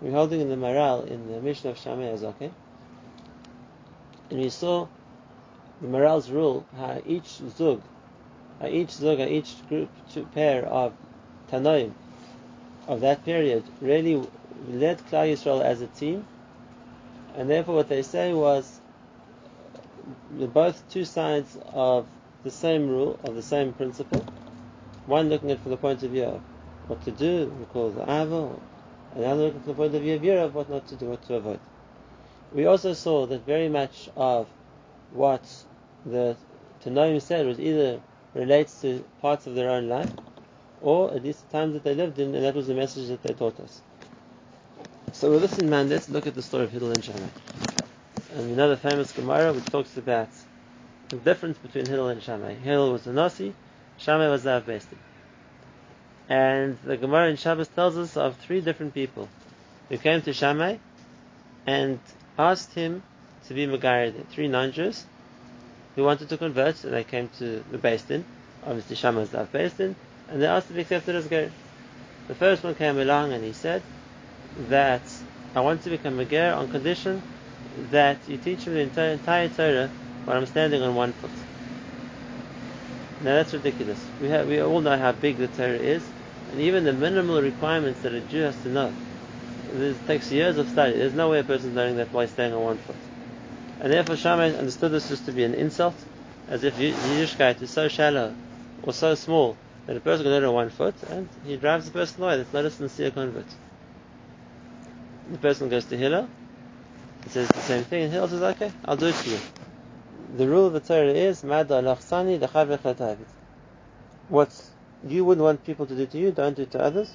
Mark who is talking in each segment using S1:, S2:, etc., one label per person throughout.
S1: we're holding in the Maharal in the Mishnah of Shammai Azake, and we saw the Maharal's rule how each zug, how each zug, how each group, two pair of Tanoim of that period really led Klal Yisrael as a team, and therefore what they say was both two sides of the same rule, of the same principle. One looking at it from the point of view of what to do, we call the Ava, and other looking from the point of view of of what not to do, what to avoid. We also saw that very much of what the Tanoim said was either relates to parts of their own life, or at least the times that they lived in, and that was the message that they taught us. So with this in mind, let's look at the story of Hillel and Shammai. And the famous Gemara which talks about the difference between Hillel and Shammai. Hillel was the Nasi, Shammai was the Avbesti. And the Gemara in Shabbos tells us of three different people who came to Shammai and asked him to be Megarid, three non-Jews who wanted to convert, and they came to the Din. Obviously, Shammai was the Av Beis Din, and they asked to be accepted as Ger. The first one came along and he said that I want to become a Ger on condition that you teach me the entire, entire Torah while I'm standing on one foot. Now that's ridiculous. We have, we all know how big the Torah is, and even the minimal requirements that a Jew has to know. This takes years of study. There's no way a person's learning that by staying on one foot. And therefore Shammai understood this just to be an insult, as if Yiddishkeit is so shallow or so small that a person can learn on one foot, and he drives the person away. That's not a sincere convert. The person goes to Hillel, he says the same thing, and Hillel says, okay, I'll do it for you. The rule of the Torah is, what you wouldn't want people to do to you, don't do to others.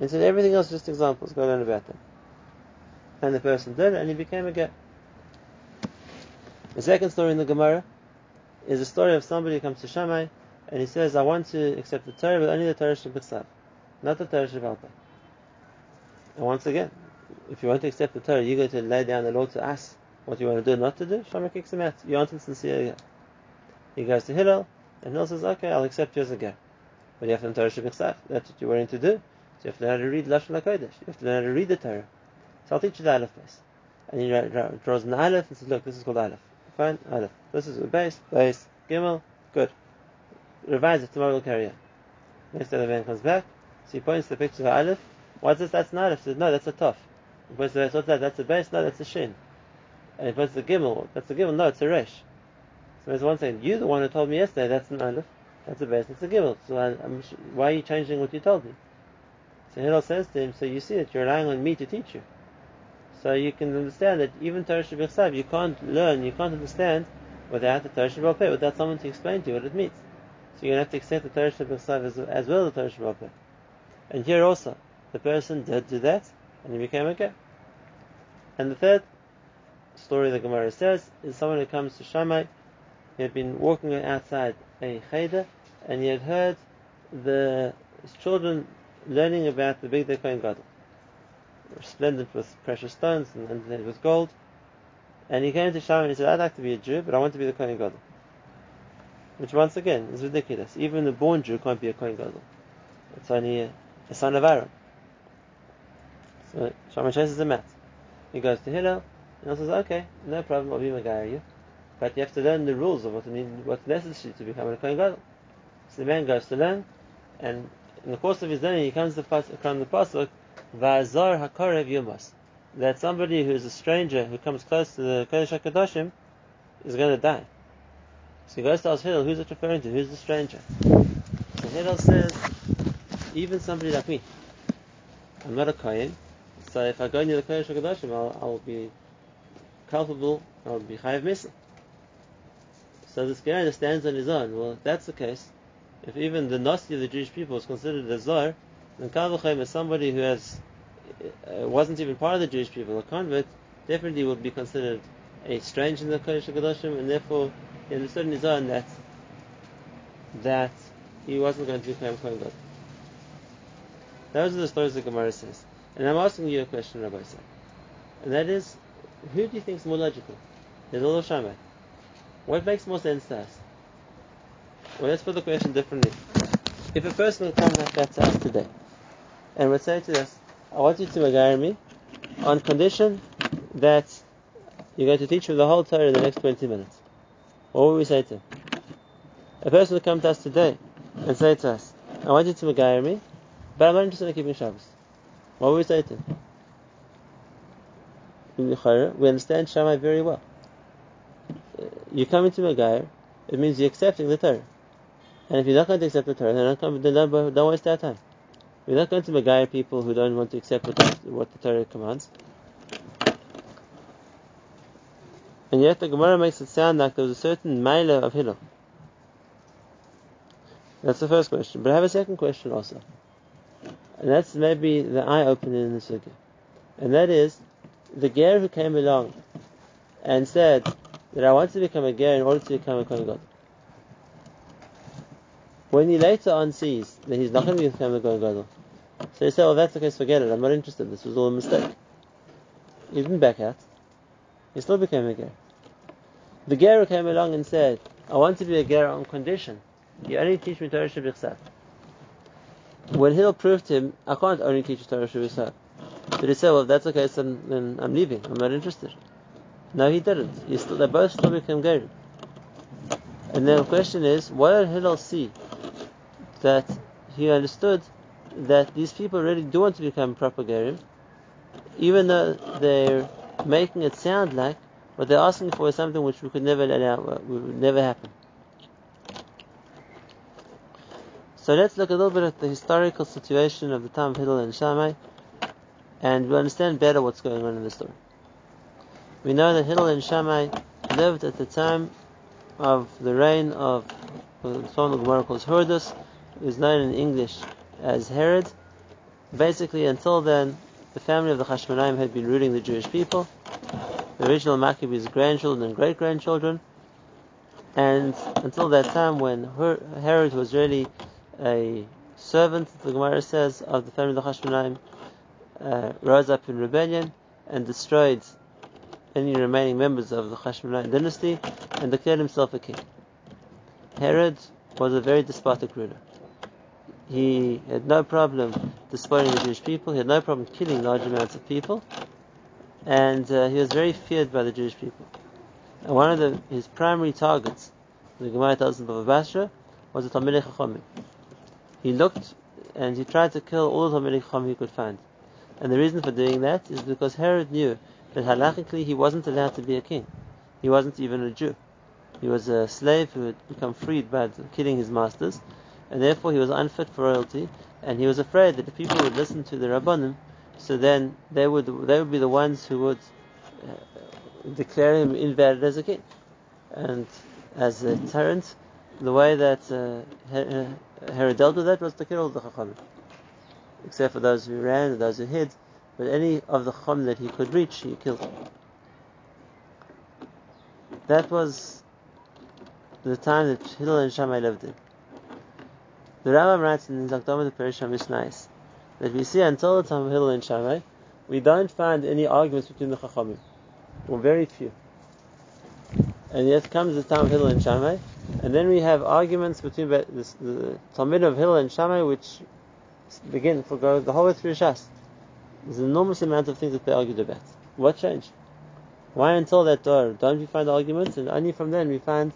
S1: And said everything else is just examples, go learn about them. And the person did, and he became a ger. The second story in the Gemara is a story of somebody who comes to Shammai and he says, I want to accept the Torah, but only the Torah Shabbat not the Torah Shabbat. And once again, if you want to accept the Torah, you go to lay down the law to us what you want to do, not to do. Shammai kicks him out. You aren't sincere. He goes to Hillel, and Hillel says, "Okay, I'll accept you as a guy, but you have to learn Torah Shabbat. That's what you're willing to do. So you have to learn how to read Lashon Hakodesh. You have to learn how to read the Torah. So I'll teach you the Aleph Beis." And he draws an Aleph and says, "Look, this is called Aleph. Fine, Aleph. This is a Beis, Beis, Gimel, good. Revise it. Tomorrow we'll carry on." Next day the man comes back, so he points to the picture of Aleph. What's this? That's an Aleph. He says, "No, that's a Tav." He points to what's that? That's a Beis. No, that's a Shin. And he points to the Gimel. That's a Gimel. No, it's a Resh. So there's one saying, "You're the one who told me yesterday that's an Aleph." That's a Beis, that's a Gimel. So I, why are you changing what you told me? So Hillel says to him, so you see that you're relying on me to teach you. So you can understand that even Torah Shabbat you can't learn, you can't understand without the Torah Shabbat without someone to explain to you what it means. So you're going to have to accept the Torah Shabbat as, as well as the Torah Shabbat And here also, the person did do that, and he became a guy. And the third story the Gemara says is someone who comes to Shammai, he had been walking outside a cheder, and he had heard the children learning about the big Kohen Gadol, resplendent with precious stones and underlaid with gold. And he came to Shammai and he said, I'd like to be a Jew, but I want to be the Kohen Gadol. Which once again is ridiculous. Even a born Jew can't be a Kohen Gadol. It's only a, a son of Aaron. So Shammai chases him out. He goes to Hillel, and he says, okay, no problem, I'll be Megayah But you have to learn the rules of what what's necessary to become a Kohen Gadol. The man goes to learn, and in the course of his learning, he comes to the, pasuk, Va'azar hakarev yumas, that somebody who is a stranger who comes close to the Kodesh Hakadoshim is going to die. So he goes to ask Hillel, who's it referring to? Who's the stranger? So Hillel says, even somebody like me. I'm not a Kohen, so if I go near the Kodesh HaKadoshim, I'll, I'll be culpable, I'll be Chayav Misa. So this guy understands on his own. Well, if that's the case, if even the Nasi of the Jewish people is considered a Zar, then Kavachim is somebody who has uh, wasn't even part of the Jewish people, a convert, definitely would be considered a stranger in the Kodesh HaKadoshim, and therefore he understood on his own that that he wasn't going to become Kohen Gadol. Those are the stories the Gemara says. And I'm asking you a question, Rabbi Sam. And that is, who do you think is more logical? Hillel or Shammai? What makes more sense to us? Well, let's put the question differently. If a person would come like that to us today, and would say to us, I want you to magare me, on condition that you're going to teach him the whole Torah in the next 20 minutes. What will we say to him? A person will come to us today and say to us, I want you to Megayir me, but I'm not interested in keeping Shabbos. What will we say to him? We understand Shammai very well. You come into Megayir, it means you're accepting the Torah. And if you're not going to accept the Torah, then don't, then don't, don't waste our time. We're not going to Megayir people who don't want to accept what the, what the Torah commands. And yet the Gemara makes it sound like there was a certain Mela of Hillel. That's the first question. But I have a second question also. And that's maybe the eye opener in the sugya. And that is, the ger who came along and said that I want to become a ger in order to become a Kohen Gadol. When he later on sees that he's not going to become a Kohen Gadol, so he said, well that's okay, forget it, I'm not interested, this was all a mistake. He didn't back out. He still became a ger. The ger came along and said, I want to be a ger on condition. You only teach me Torah Shabbat When Hillel proved to him, I can't only teach you Torah Shabbat did he say, well, if that's okay, so then I'm leaving. I'm not interested. No, he didn't. Still, they both still became Gerim. And then the question is, why did Hillel see that he understood that these people really do want to become proper Gerim, even though they're making it sound like what they're asking for is something which we could never allow, would never happen. So let's look a little bit at the historical situation of the time of Hillel and Shammai and we'll understand better what's going on in the story. We know that Hillel and Shammai lived at the time of the reign of the son of Gemara calls Herodus, who is known in English as Herod. Basically, until then, the family of the Hashmonaim had been ruling the Jewish people. The original Maccabees' grandchildren and great grandchildren. And until that time, when Herod was really a servant, the Gemara says, of the family of the Hashmonaim, uh, rose up in rebellion and destroyed any remaining members of the Hashmonite dynasty and declared himself a king. Herod was a very despotic ruler. He had no problem despoiling the Jewish people, he had no problem killing large amounts of people, and uh, he was very feared by the Jewish people. And one of the, his primary targets, the Gemara tells in Bava Basra, was the Talmidei Chachamim. He looked and he tried to kill all the Talmidei Chachamim he could find. And the reason for doing that is because Herod knew that halachically he wasn't allowed to be a king. He wasn't even a Jew. He was a slave who had become freed by killing his masters, and therefore he was unfit for royalty, and he was afraid that if people would listen to the Rabbanim, so then they would they would be the ones who would uh, declare him invalid as a king. And as a tyrant, the way that uh, Herod dealt with that was to kill all the Chachamim except for those who ran and those who hid. But any of the chum that he could reach, he killed. That was the time that Hillel and Shammai lived in. The Rambam writes in his Akdama the Perisham Mishnais that we see until the time of Hillel and Shammai, we don't find any arguments between the Chachamim, or very few. And yet comes the time of Hillel and Shammai, and then we have arguments between the, the, the Talmud of Hillel and Shammai, which begin for go the whole way through Shas. There's an enormous amount of things that they argued about. What changed? Why until that door don't we find arguments, and only from then we find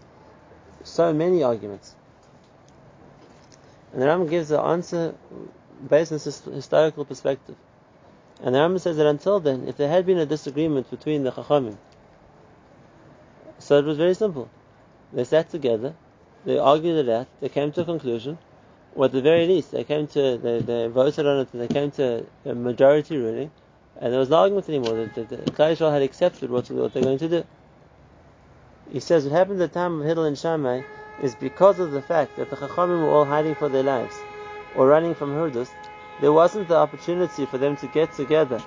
S1: so many arguments? And the Rambam gives the answer based on this historical perspective. And the Rambam says that until then, if there had been a disagreement between the Chachamim, so it was very simple. They sat together, they argued it out, they came to a conclusion, or at the very least, they came to, they, they voted on it and they came to a majority ruling, and there was no argument anymore. The, the, the had accepted what, what they're going to do. He says what happened at the time of Hillel and Shammai is because of the fact that the Chachamim were all hiding for their lives or running from Hurdus, there wasn't the opportunity for them to get together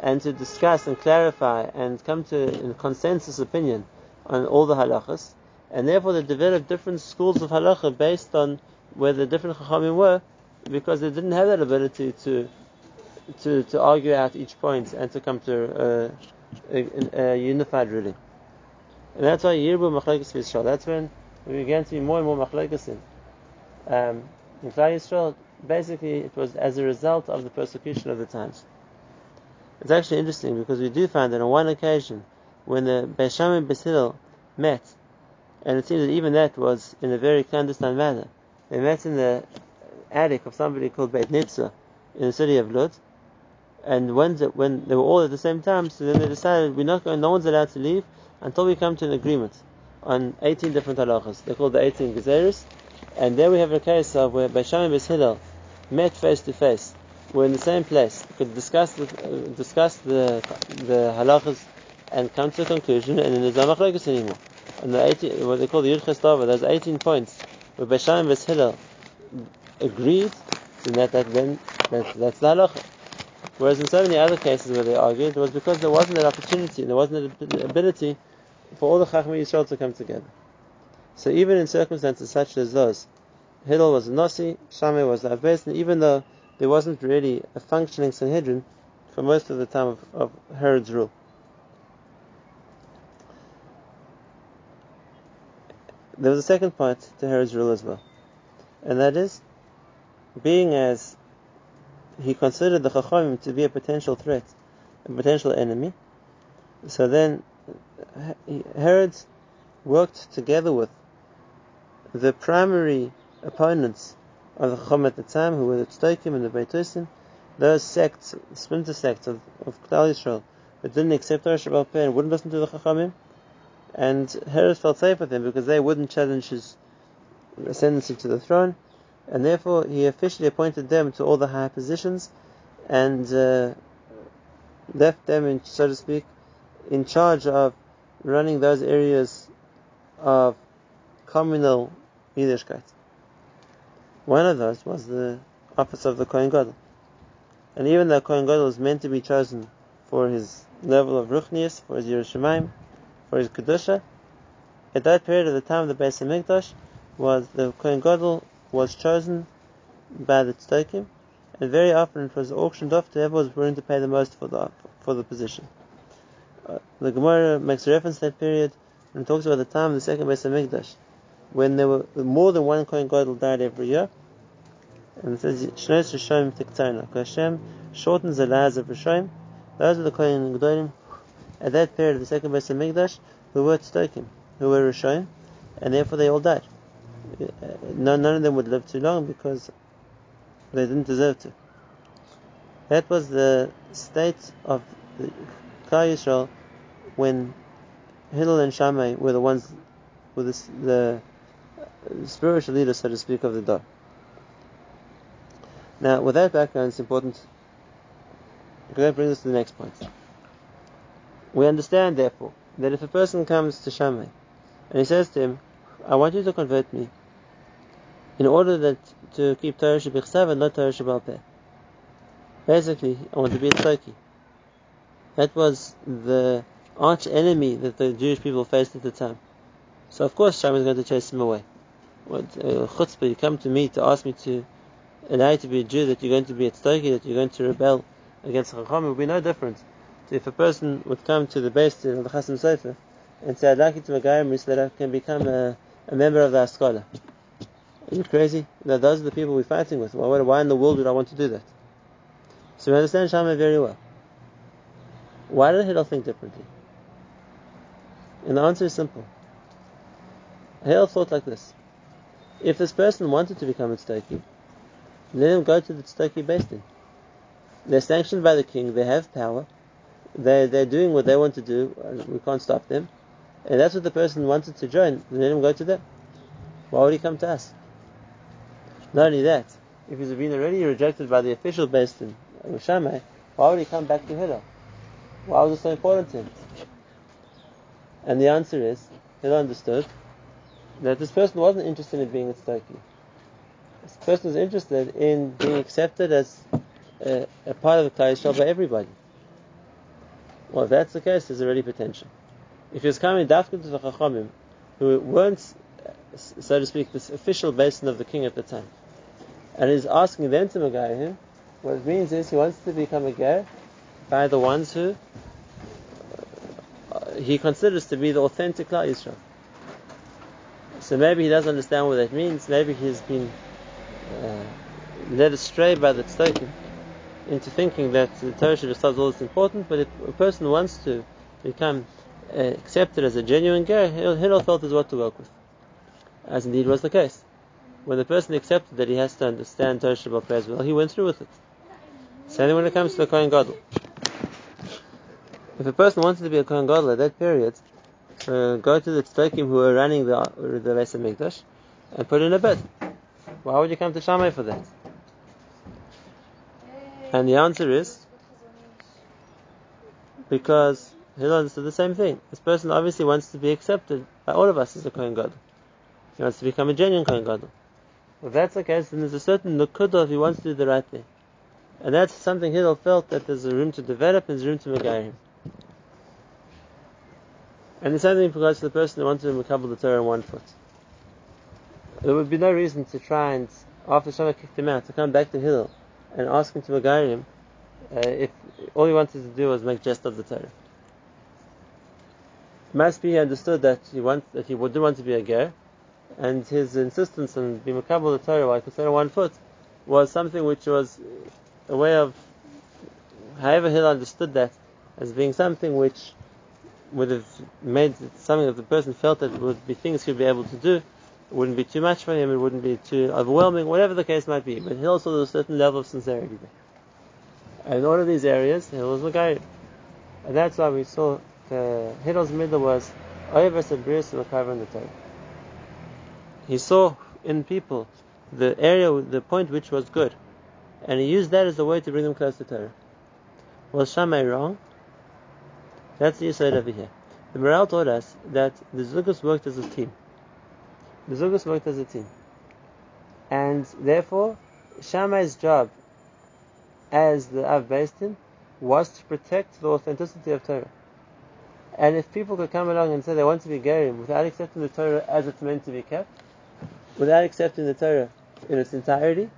S1: and to discuss and clarify and come to a consensus opinion on all the halachas, and therefore they developed different schools of halacha based on where the different chachamim were, because they didn't have that ability to to, to argue out each point and to come to a, a, a unified ruling. And that's why Yirbu Machlekes Yisrael. That's when we began to be more and more Machlekes in. Um, in Klal Yisrael, basically it was as a result of the persecution of the times. It's actually interesting because we do find that on one occasion, when the Beisham and met, and it seems that even that was in a very clandestine manner. They met in the attic of somebody called Beit Nitzah in the city of Lud, and when, when they were all at the same time, so then they decided we're not going, no one's allowed to leave until we come to an agreement on 18 different halachas. They're called the 18 gezeres, and there we have a case of where Beisham and Beis met face to face, were in the same place, could discuss the, uh, discuss the the halachas and come to a conclusion, and then there's no machlokes anymore. And the 18, what they call the Yud Tova, there's 18 points where Beisham and Beis agreed, so that, that then that's, that's the halacha. Whereas in so many other cases where they argued, it was because there wasn't an opportunity, there wasn't an ability for all the Chachmei Yisrael to come together. So even in circumstances such as those, Hillel was a Nasi, Shammai was the Abbas, and even though there wasn't really a functioning Sanhedrin for most of the time of, of Herod's rule. There was a second part to Herod's rule as well, and that is, being as he considered the Chachamim to be a potential threat, a potential enemy, so then Herod worked together with the primary opponents of the Chacham at the time, who were the Tztokim and the Beitosim, those sects, splinter sects of, of Klal Yisrael, that didn't accept Torah Shabbat and wouldn't listen to the Chachamim, and Herod felt safe with them because they wouldn't challenge his ascendancy to the throne, and therefore he officially appointed them to all the high positions, and uh, left them, in, so to speak, in charge of running those areas of communal Yiddishkeit. One of those was the office of the Kohen Gadol. And even though Kohen Gadol was meant to be chosen for his level of Ruchnius, for his Yiras Shamayim, for his Kedusha, at that period of the time of the Beis Hamikdash, was the Kohen Gadol was chosen by the Tztokim, and very often it was auctioned off to whoever was willing to pay the most for the for the position. Uh, the Gemara makes reference to that period and talks about the time of the second Beis Hamikdash, when there were more than one Kohen Gadol died every year. And it says, Shnos Rishayim Tiktzana. Hashem shortens the lives of Rishayim. Those are the Kohen Gadolim at that period of the second Beis Hamikdash who were Tztokim, who were Rishayim, and therefore they all died. None, none of them would live too long because they didn't deserve to. That was the state of the Klal Yisrael when Hillel and Shammai were the ones, were the, the uh, spiritual leaders, so to speak, of the Dor. Now, with that background, it's important. That brings us to the next point. We understand, therefore, that if a person comes to Shammai and he says to him, I want you to convert me in order that to keep Torah Shabbat and not Torah Shabbat Basically, I want to be a Tzoki. That was the arch enemy that the Jewish people faced at the time. So of course Shammai is going to chase him away. What uh, chutzpah, you come to me to ask me to allow you to be a Jew, that you're going to be a tztoki, that you're going to rebel against Chacham, it would be no different to if a person would come to the base of the Chasam Sofer and say, I'd like you to Megayim so that I can become a, a member of the Haskalah. Are you crazy? Now, those are the people we're fighting with. Why, why in the world would I want to do that? So we understand Shammai very well. Why did Hillel think differently? And the answer is simple. Hillel thought like this. If this person wanted to become a tzedaki, let him go to the tzedaki beis din. They're sanctioned by the king, they have power, they're, they're doing what they want to do, we can't stop them. And that's what the person wanted to join, let him go to them. Why would he come to us? Not only that, if he's been already rejected by the official beis din Shammai, why would he come back to Hillel? Why was it so important to him? And the answer is, Hillel understood that this person wasn't interested in being a tzedaki. This person was interested in being accepted as a, a part of the Yisrael by everybody. Well, if that's the case, there's already potential. If he was coming dafkin to the Chachamim, who weren't, so to speak, this official beis din of the king at the time, and he's asking them to magay him, what it means is he wants to become a ger by the ones who he considers to be the authentic Klal Yisrael. So maybe he doesn't understand what that means. Maybe he's been uh, led astray by the tztokim. into thinking that the Torah should is all that's important, but if a person wants to become uh, accepted as a genuine ger, Hillel felt is what to work with, as indeed was the case. When the person accepted that he has to understand Torah Shabbat as well, he went through with it. Same when it comes to the Kohen Gadol. If a person wanted to be a Kohen Gadol at that period, so go to the tzedokim who were running the the Beis Hamikdash and put in a bid. Why would you come to Shammai for that? And the answer is because Hillel understood the same thing. This person obviously wants to be accepted by all of us as a Kohen Gadol. He wants to become a genuine Kohen Gadol. If that's the case, then there's a certain nukudah if he wants to do the right thing. And that's something Hillel felt that there's a room to develop and there's room to megayim him. And the same thing regards to the person who wanted to makabel the Torah on one foot. There would be no reason to try and, after Shammai kicked him out, to come back to Hillel and ask him to megayim him uh, if all he wanted to do was make jest of the Torah. It must be understood that he want, that he would want to be a ger, and his insistence on being makabel the Torah while considering one foot was something which was a way of, however Hillel understood that as being something which would have made something that the person felt that would be things he'd be able to do. It wouldn't be too much for him, it wouldn't be too overwhelming, whatever the case might be. But he also was a certain level of sincerity there. In all of these areas, he was guy. And that's why we saw the Hillel's middle was Oyevas and Brius in the Torah. He saw in people the area, the point which was good. And he used that as a way to bring them close to Torah. Was Shammai wrong? That's the side over here. The Maharal taught us that the Zugos worked as a team. The Zugos worked as a team. And therefore, Shammai's job as the Av Din was to protect the authenticity of Torah. And if people could come along and say they want to be Gerim without accepting the Torah as it's meant to be kept, without accepting the Torah in its entirety,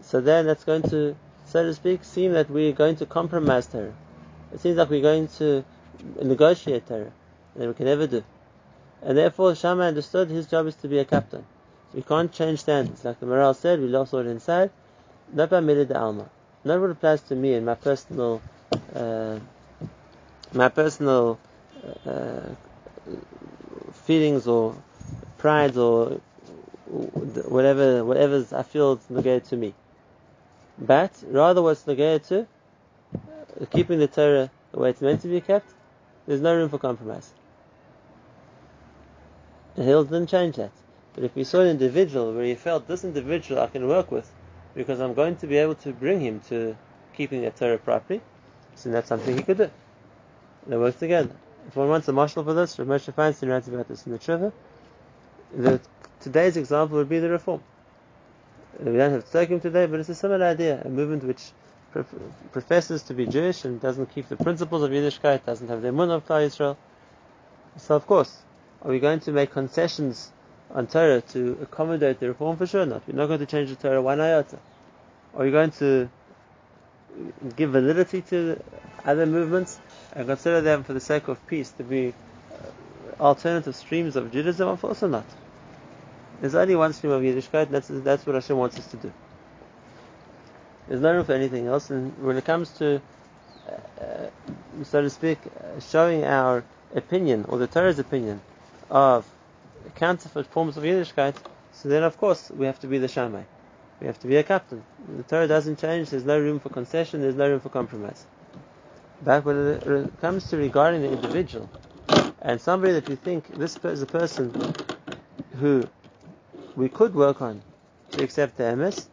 S1: so then that's going to, so to speak, seem that we're going to compromise Torah. It seems like we're going to negotiate Torah, that we can never do. And therefore, Shammai understood his job is to be a captain. We can't change standards. Like the Maharal said, we lost all inside. Not by de alma. Not what applies to me and my personal, uh, my personal uh, feelings or pride or whatever, whatever I feel is negated to me. But rather, what's negated to keeping the Torah the way it's meant to be kept there's no room for compromise. The Hillel didn't change that. But if we saw an individual where he felt this individual I can work with because I'm going to be able to bring him to keeping the Torah properly, so that's something he could do. They work together. If one wants a marshal for this, Rav Moshe Feinstein writes about this in the Trivia. The, today's example would be the reform. We don't have to take him today, but it's a similar idea, a movement which professes to be Jewish and doesn't keep the principles of Yiddishkeit, doesn't have the emun of Klal Yisrael. So of course, are we going to make concessions on Torah to accommodate the reform? For sure not. We're not going to change the Torah one iota. Are we going to give validity to other movements and consider them for the sake of peace to be uh, alternative streams of Judaism? Of course not. There's only one stream of Yiddishkeit, that's, that's what Hashem wants us to do. There's no room for anything else. And when it comes to, uh, so to speak, uh, showing our opinion or the Torah's opinion of counterfeit forms of Yiddishkeit, so then of course we have to be the Shammai. We have to be a captain. The Torah doesn't change. There's no room for concession. There's no room for compromise. But when it comes to regarding the individual and somebody that we think this is a person who we could work on to accept the MS,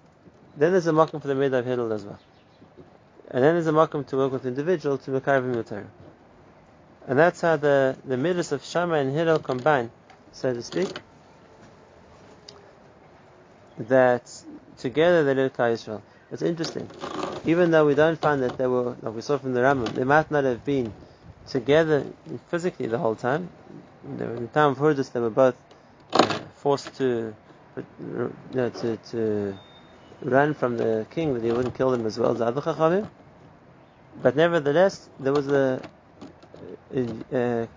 S1: then there's a makom for the of Hillel as well. And then there's a makom to work with individual to the Torah. And that's how the, the Midas of Shammai and Hillel combine, so to speak. That together they did Klal Yisrael. It's interesting. Even though we don't find that they were, like we saw from the Rambam, they might not have been together physically the whole time. In the time of Hurdus, they were both uh, forced to, you know, to, to ran from the king that he wouldn't kill them as well as the other Chachamim. But nevertheless, there was a, a, a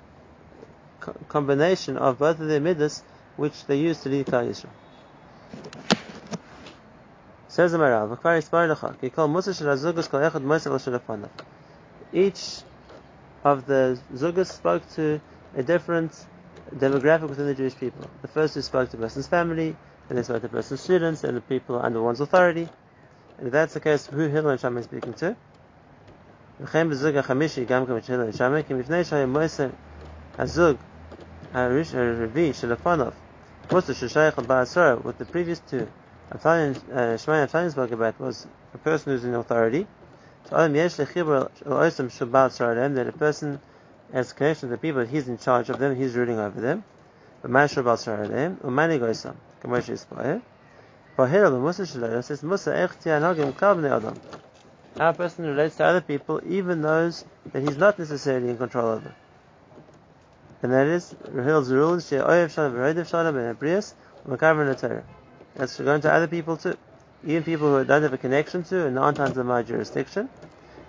S1: combination of both of their midas which they used to lead Klal Yisrael. Says the Maharal, "V'kvar yispar lecha, ki kol musa shel kol echad moisel shel afanav." Each of the zugas spoke to a different demographic within the Jewish people. The first who spoke to the person's family, and they spoke to the person's students, and the people under one's authority. And if that's the case, who Hillel and Shammai is speaking to? וכן בזוג החמישי, גם כן של שמאי, כי מפני שהיה מויסר הזוג הרביעי שלפניו, מוסר ששייך לבעל הסוהר, with the previous two, Shmai Aftalim spoke about was a person who's in authority. So Adam Yesh Lechibur Oisam Shabbat Saralem, that a person has connection to the people, he's in charge of them, he's ruling over them. But Mashur Bal Saralem, Umani Goisam, Kamosh Yispayer. Bahir the Musa Shalom says Musa Echti Anogim Kabne Adam. How a person relates to other people, even those that he's not necessarily in control over. And that is Rahil's rule, She Oyev Shalom, Verodev Shalom, and Abrias, Makavar Torah. That's going to other people too. Even people who don't have a connection to and aren't under my jurisdiction.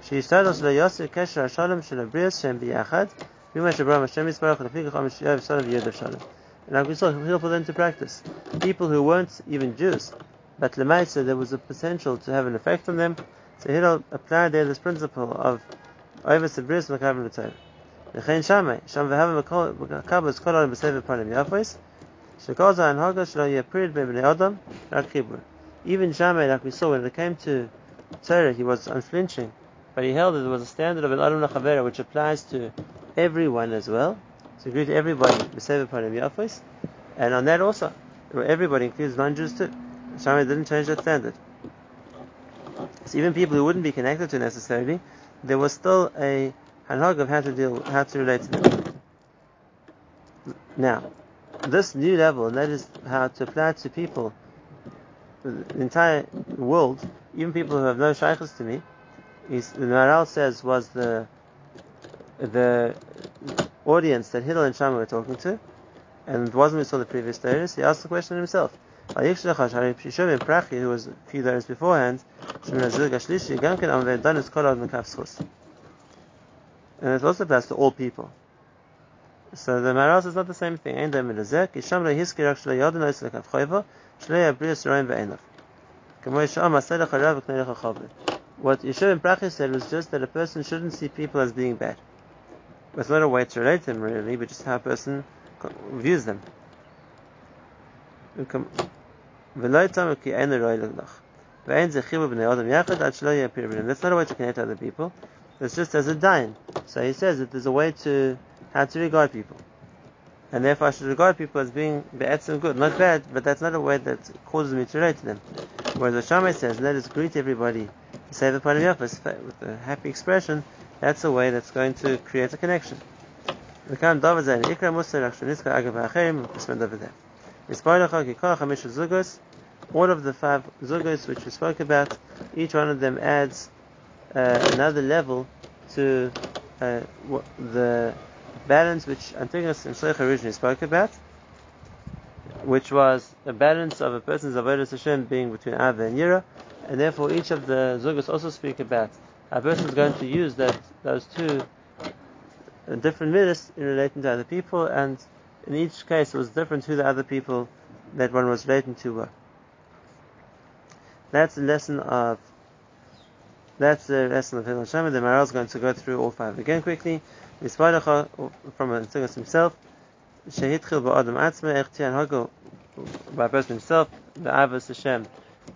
S1: שישתדל שלא יוסר קשר השלום של הבריאס שהם ביחד, ממה שברם השם יסברך לפיכך עם שיהיה שלום וידע שלום. like we saw, hill for them to practice. People who weren't even Jews, but Lemaisa, there was a potential to have an effect on them. So Hillel applied there this principle of over Sibris Makavim L'Tov. L'chein Shamay, Sham V'havim Makabas Kol Adam B'Sev Panim Yafos, Shekol Zayin Haga Shlo Yepirid B'Bnei Adam, Rak Chibur. Even Shamay, like we saw, when it came to Torah, he was unflinching, but he held that there was a standard of an Adam L'Chavera which applies to everyone as well. So agree to everybody, and on that also, everybody includes non-Jews too. Shammai didn't change that standard. So even people who wouldn't be connected to necessarily, there was still a hanhag of how to deal, how to relate to them. Now, this new level, and that is how to apply to people, the entire world, even people who have no shaykhs to me, is, the Maharal says was the the audience that Hillel and Shammai were talking to, and it wasn't we saw the previous days. He asked the question himself. Who was a few days beforehand, and it also applies to all people. So the Maharal says not the same thing. What Yeshua ben Brachis said was just that a person shouldn't see people as being bad. It's not a way to relate them really, but just how a person views them. That's not a way to connect to other people. It's just as a dine. So he says that there's a way to how to regard people. And therefore I should regard people as being bad, be'etzim good, not bad, but that's not a way that causes me to relate to them. Whereas the Shammai says, let us greet everybody, say the part of Yafas with a happy expression, that's a way that's going to create a connection. All of the five Zugos which we spoke about, each one of them adds uh, another level to uh, the balance which Antigonus and Shleich originally spoke about, which was a balance of a person's Avodah Hashem being between Ava and Yira, and therefore each of the Zugos also speak about a person is going to use that those two different midas in relating to other people, and in each case it was different who the other people that one was relating to were. That's the lesson of that's the lesson of Hilal Shema. The Maharal is going to go through all five again quickly. Mispadacha from Antigus himself. Shehitchil ba'adam atzma echtian hago by person himself. The avos Hashem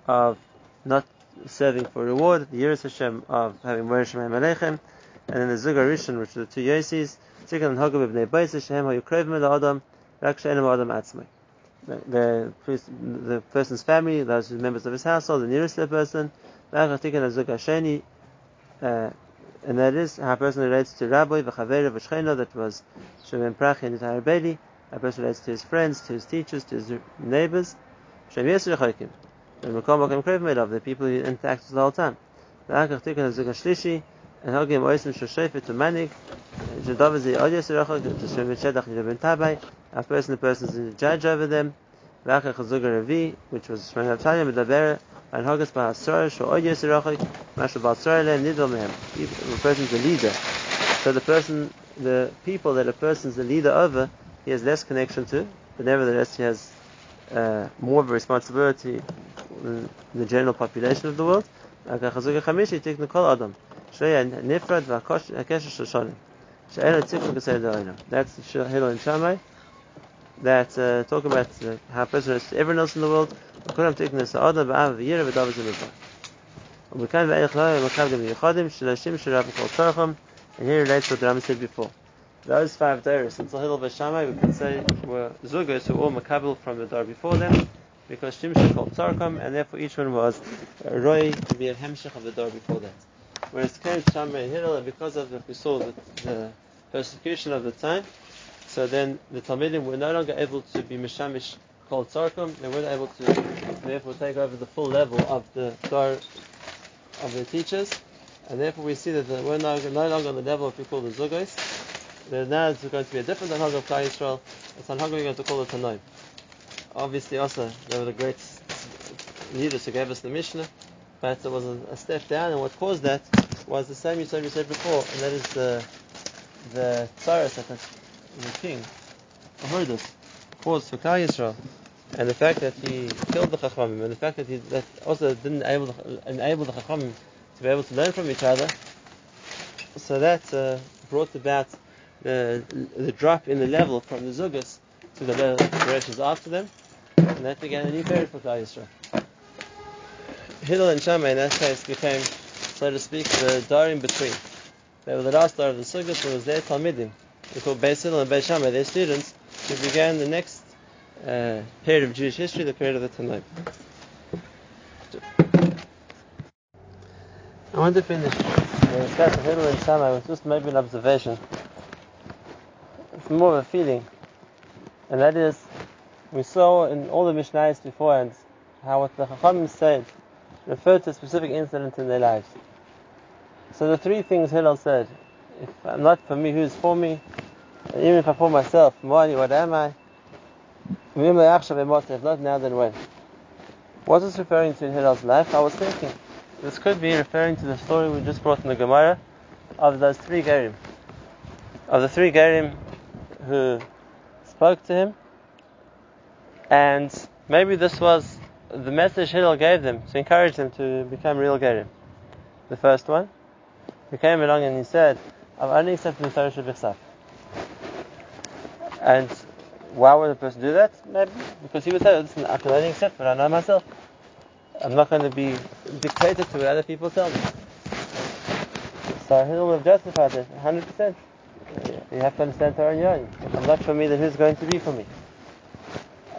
S1: of not serving for reward. The yiras Hashem of having Morish Shemayim Aleichem. And then the Zugar Rishon, which are the two Yosis. Tzikal and Hago b'bnei Beis Hashem hayu krev me la'adam rak she'enem adam atzmai the, the person's family, those members of his household, the nearest to the person, uh, and that is how a person relates to Rabbi v'chavera v'shchena, that was Shemem Prachi and Nitayar Bedi, a person relates to his friends, to his teachers, to his neighbors, Shem Chaykim, and Mekom Bakim Krev made of the people he interacts with the whole time. V'akach tikkun Zuga Shlishi, and Hogim Oisim Shoshefet to Manik, Jadav Zi Od Yesir Chaykim, to Shem Shedach Tabai, a person, the person is the judge over them, V'akach Zuga Revi, which was Shemem Avtalim, Medaber, and Hagas Bahasar, Sho Od Yesir Chaykim, Mashal Basar Le Nidol Mehem, the person's the leader. So the person, the people that a person's the leader over, he has less connection to, but nevertheless he has uh, more of a responsibility the, the general population of the world. Chazuk Chamishi Tiknu Kol Adam. Shreya Nifrad V'Akesh Shoshanim. She'ena Tiknu Gesed Oina. That's Hillel and Shammai. That uh, talk about uh, how a person is to everyone else in the world. Kulam Tiknu Sa'adam Ba'av V'yira V'dav Zimizah. ומכאן ואילך לא יהיה מקבלים מיוחדים שלושים שרב כל צרכם and here relates what the Rambam said before. Those five dairies, until Hillel Veshamai, we could say were Zugos who all Makabel from the door before them, because Shimshon called Tzarkam, and therefore each one was uh, Roy to be a Hemshech of the door before that. Whereas came Shammai and Hillel, because of the, we saw the, the persecution of the time, so then the Talmidim were no longer able to be Mishamish called Tzarkam, they weren't able to therefore take over the full level of the Dar of the teachers, and therefore we see that we're no, longer on the level of call the Zugos. Now is going to be a different Tanhag of Klal Yisrael. The Tanhag we're going to call it Tanoim. Obviously, also there were the great leaders who gave us the Mishnah, but there was a, a step down, and what caused that was the same said, you said before, and that is the the tsaras that the king Ahurdus caused for Klal Yisrael and the fact that he killed the Chachamim, and the fact that he that also didn't enable the, enable the Chachamim to be able to learn from each other, so that uh, brought about the, the drop in the level from the Zugas to the generations after them, and that began a new period for Klal. Hillel and Shammai in that case became, so to speak, the dar in between. They were the last dar of the Zugos, it was their Talmidim, they called Beis Hillel and Beis Shammai, their students, who began the next uh, period of Jewish history, the period of the Tanoim. I want to finish the discussion of Hillel and Shammai with just maybe an observation. More of a feeling, and that is, we saw in all the Mishnayos beforehand how what the Chachamim said referred to a specific incident in their lives. So the three things Hillel said, if I'm not for me, who's for me? And even if I'm for myself, Moani, what am I? If not now, then when? What is referring to in Hillel's life? I was thinking, this could be referring to the story we just brought in the Gemara of those three Gerim. Of the three Gerim who spoke to him, and maybe this was the message Hillel gave them to encourage them to become real Gerim. The first one, he came along and he said, I've only accepted the Torah Shabbat And why would a person do that? Maybe because he would say, listen, I can only accept what I know myself. I'm not going to be dictated to what other people tell me. So Hillel would have justified it 100%. You have to understand Torah on your own. If I'm not for me, then who's going to be for me?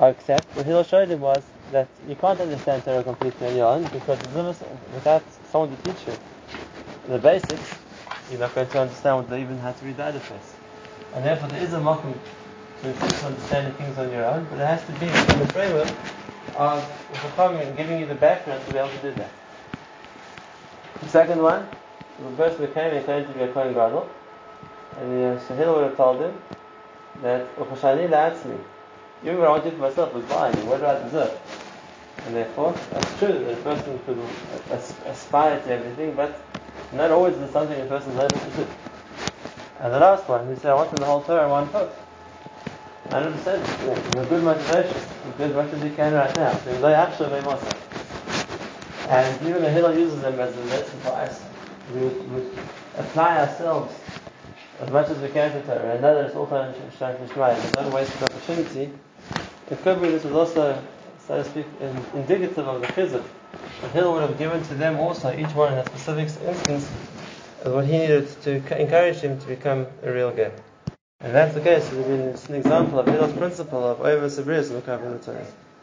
S1: Except what Hillel showed him was that you can't understand Torah completely on your own because without someone to teach you the basics, you're not going to understand what they even have to read the other face. And therefore, there is a mocking to understanding things on your own, but it has to be in the framework of the Chachamim and giving you the background to be able to do that. The second one, the person who came and claimed to be a Kohen Gadol, the Sahil would have told him that Uchashani me. Even what I want to do for myself was and what do I deserve? And therefore, that's true that a person could aspire to everything, but not always is something a person able to do. And the last one, he said, I wanted the whole Torah in one book. 100%. Yeah, a good motivation. Do as much as you can right now. So they actually make more And even the Hillel uses them as a lesson for us. We would, apply ourselves as much as we can to Torah. And know that it's also Shach Mishmai. There's no wasted opportunity. It could be this was also, so to speak, indicative of the chizuk that Hillel would have given to them also, each one in a specific instance, of what he needed to encourage him to become a real guy. And that's the case. It's an example of Hillel's principle of over Sabrius in the Torah.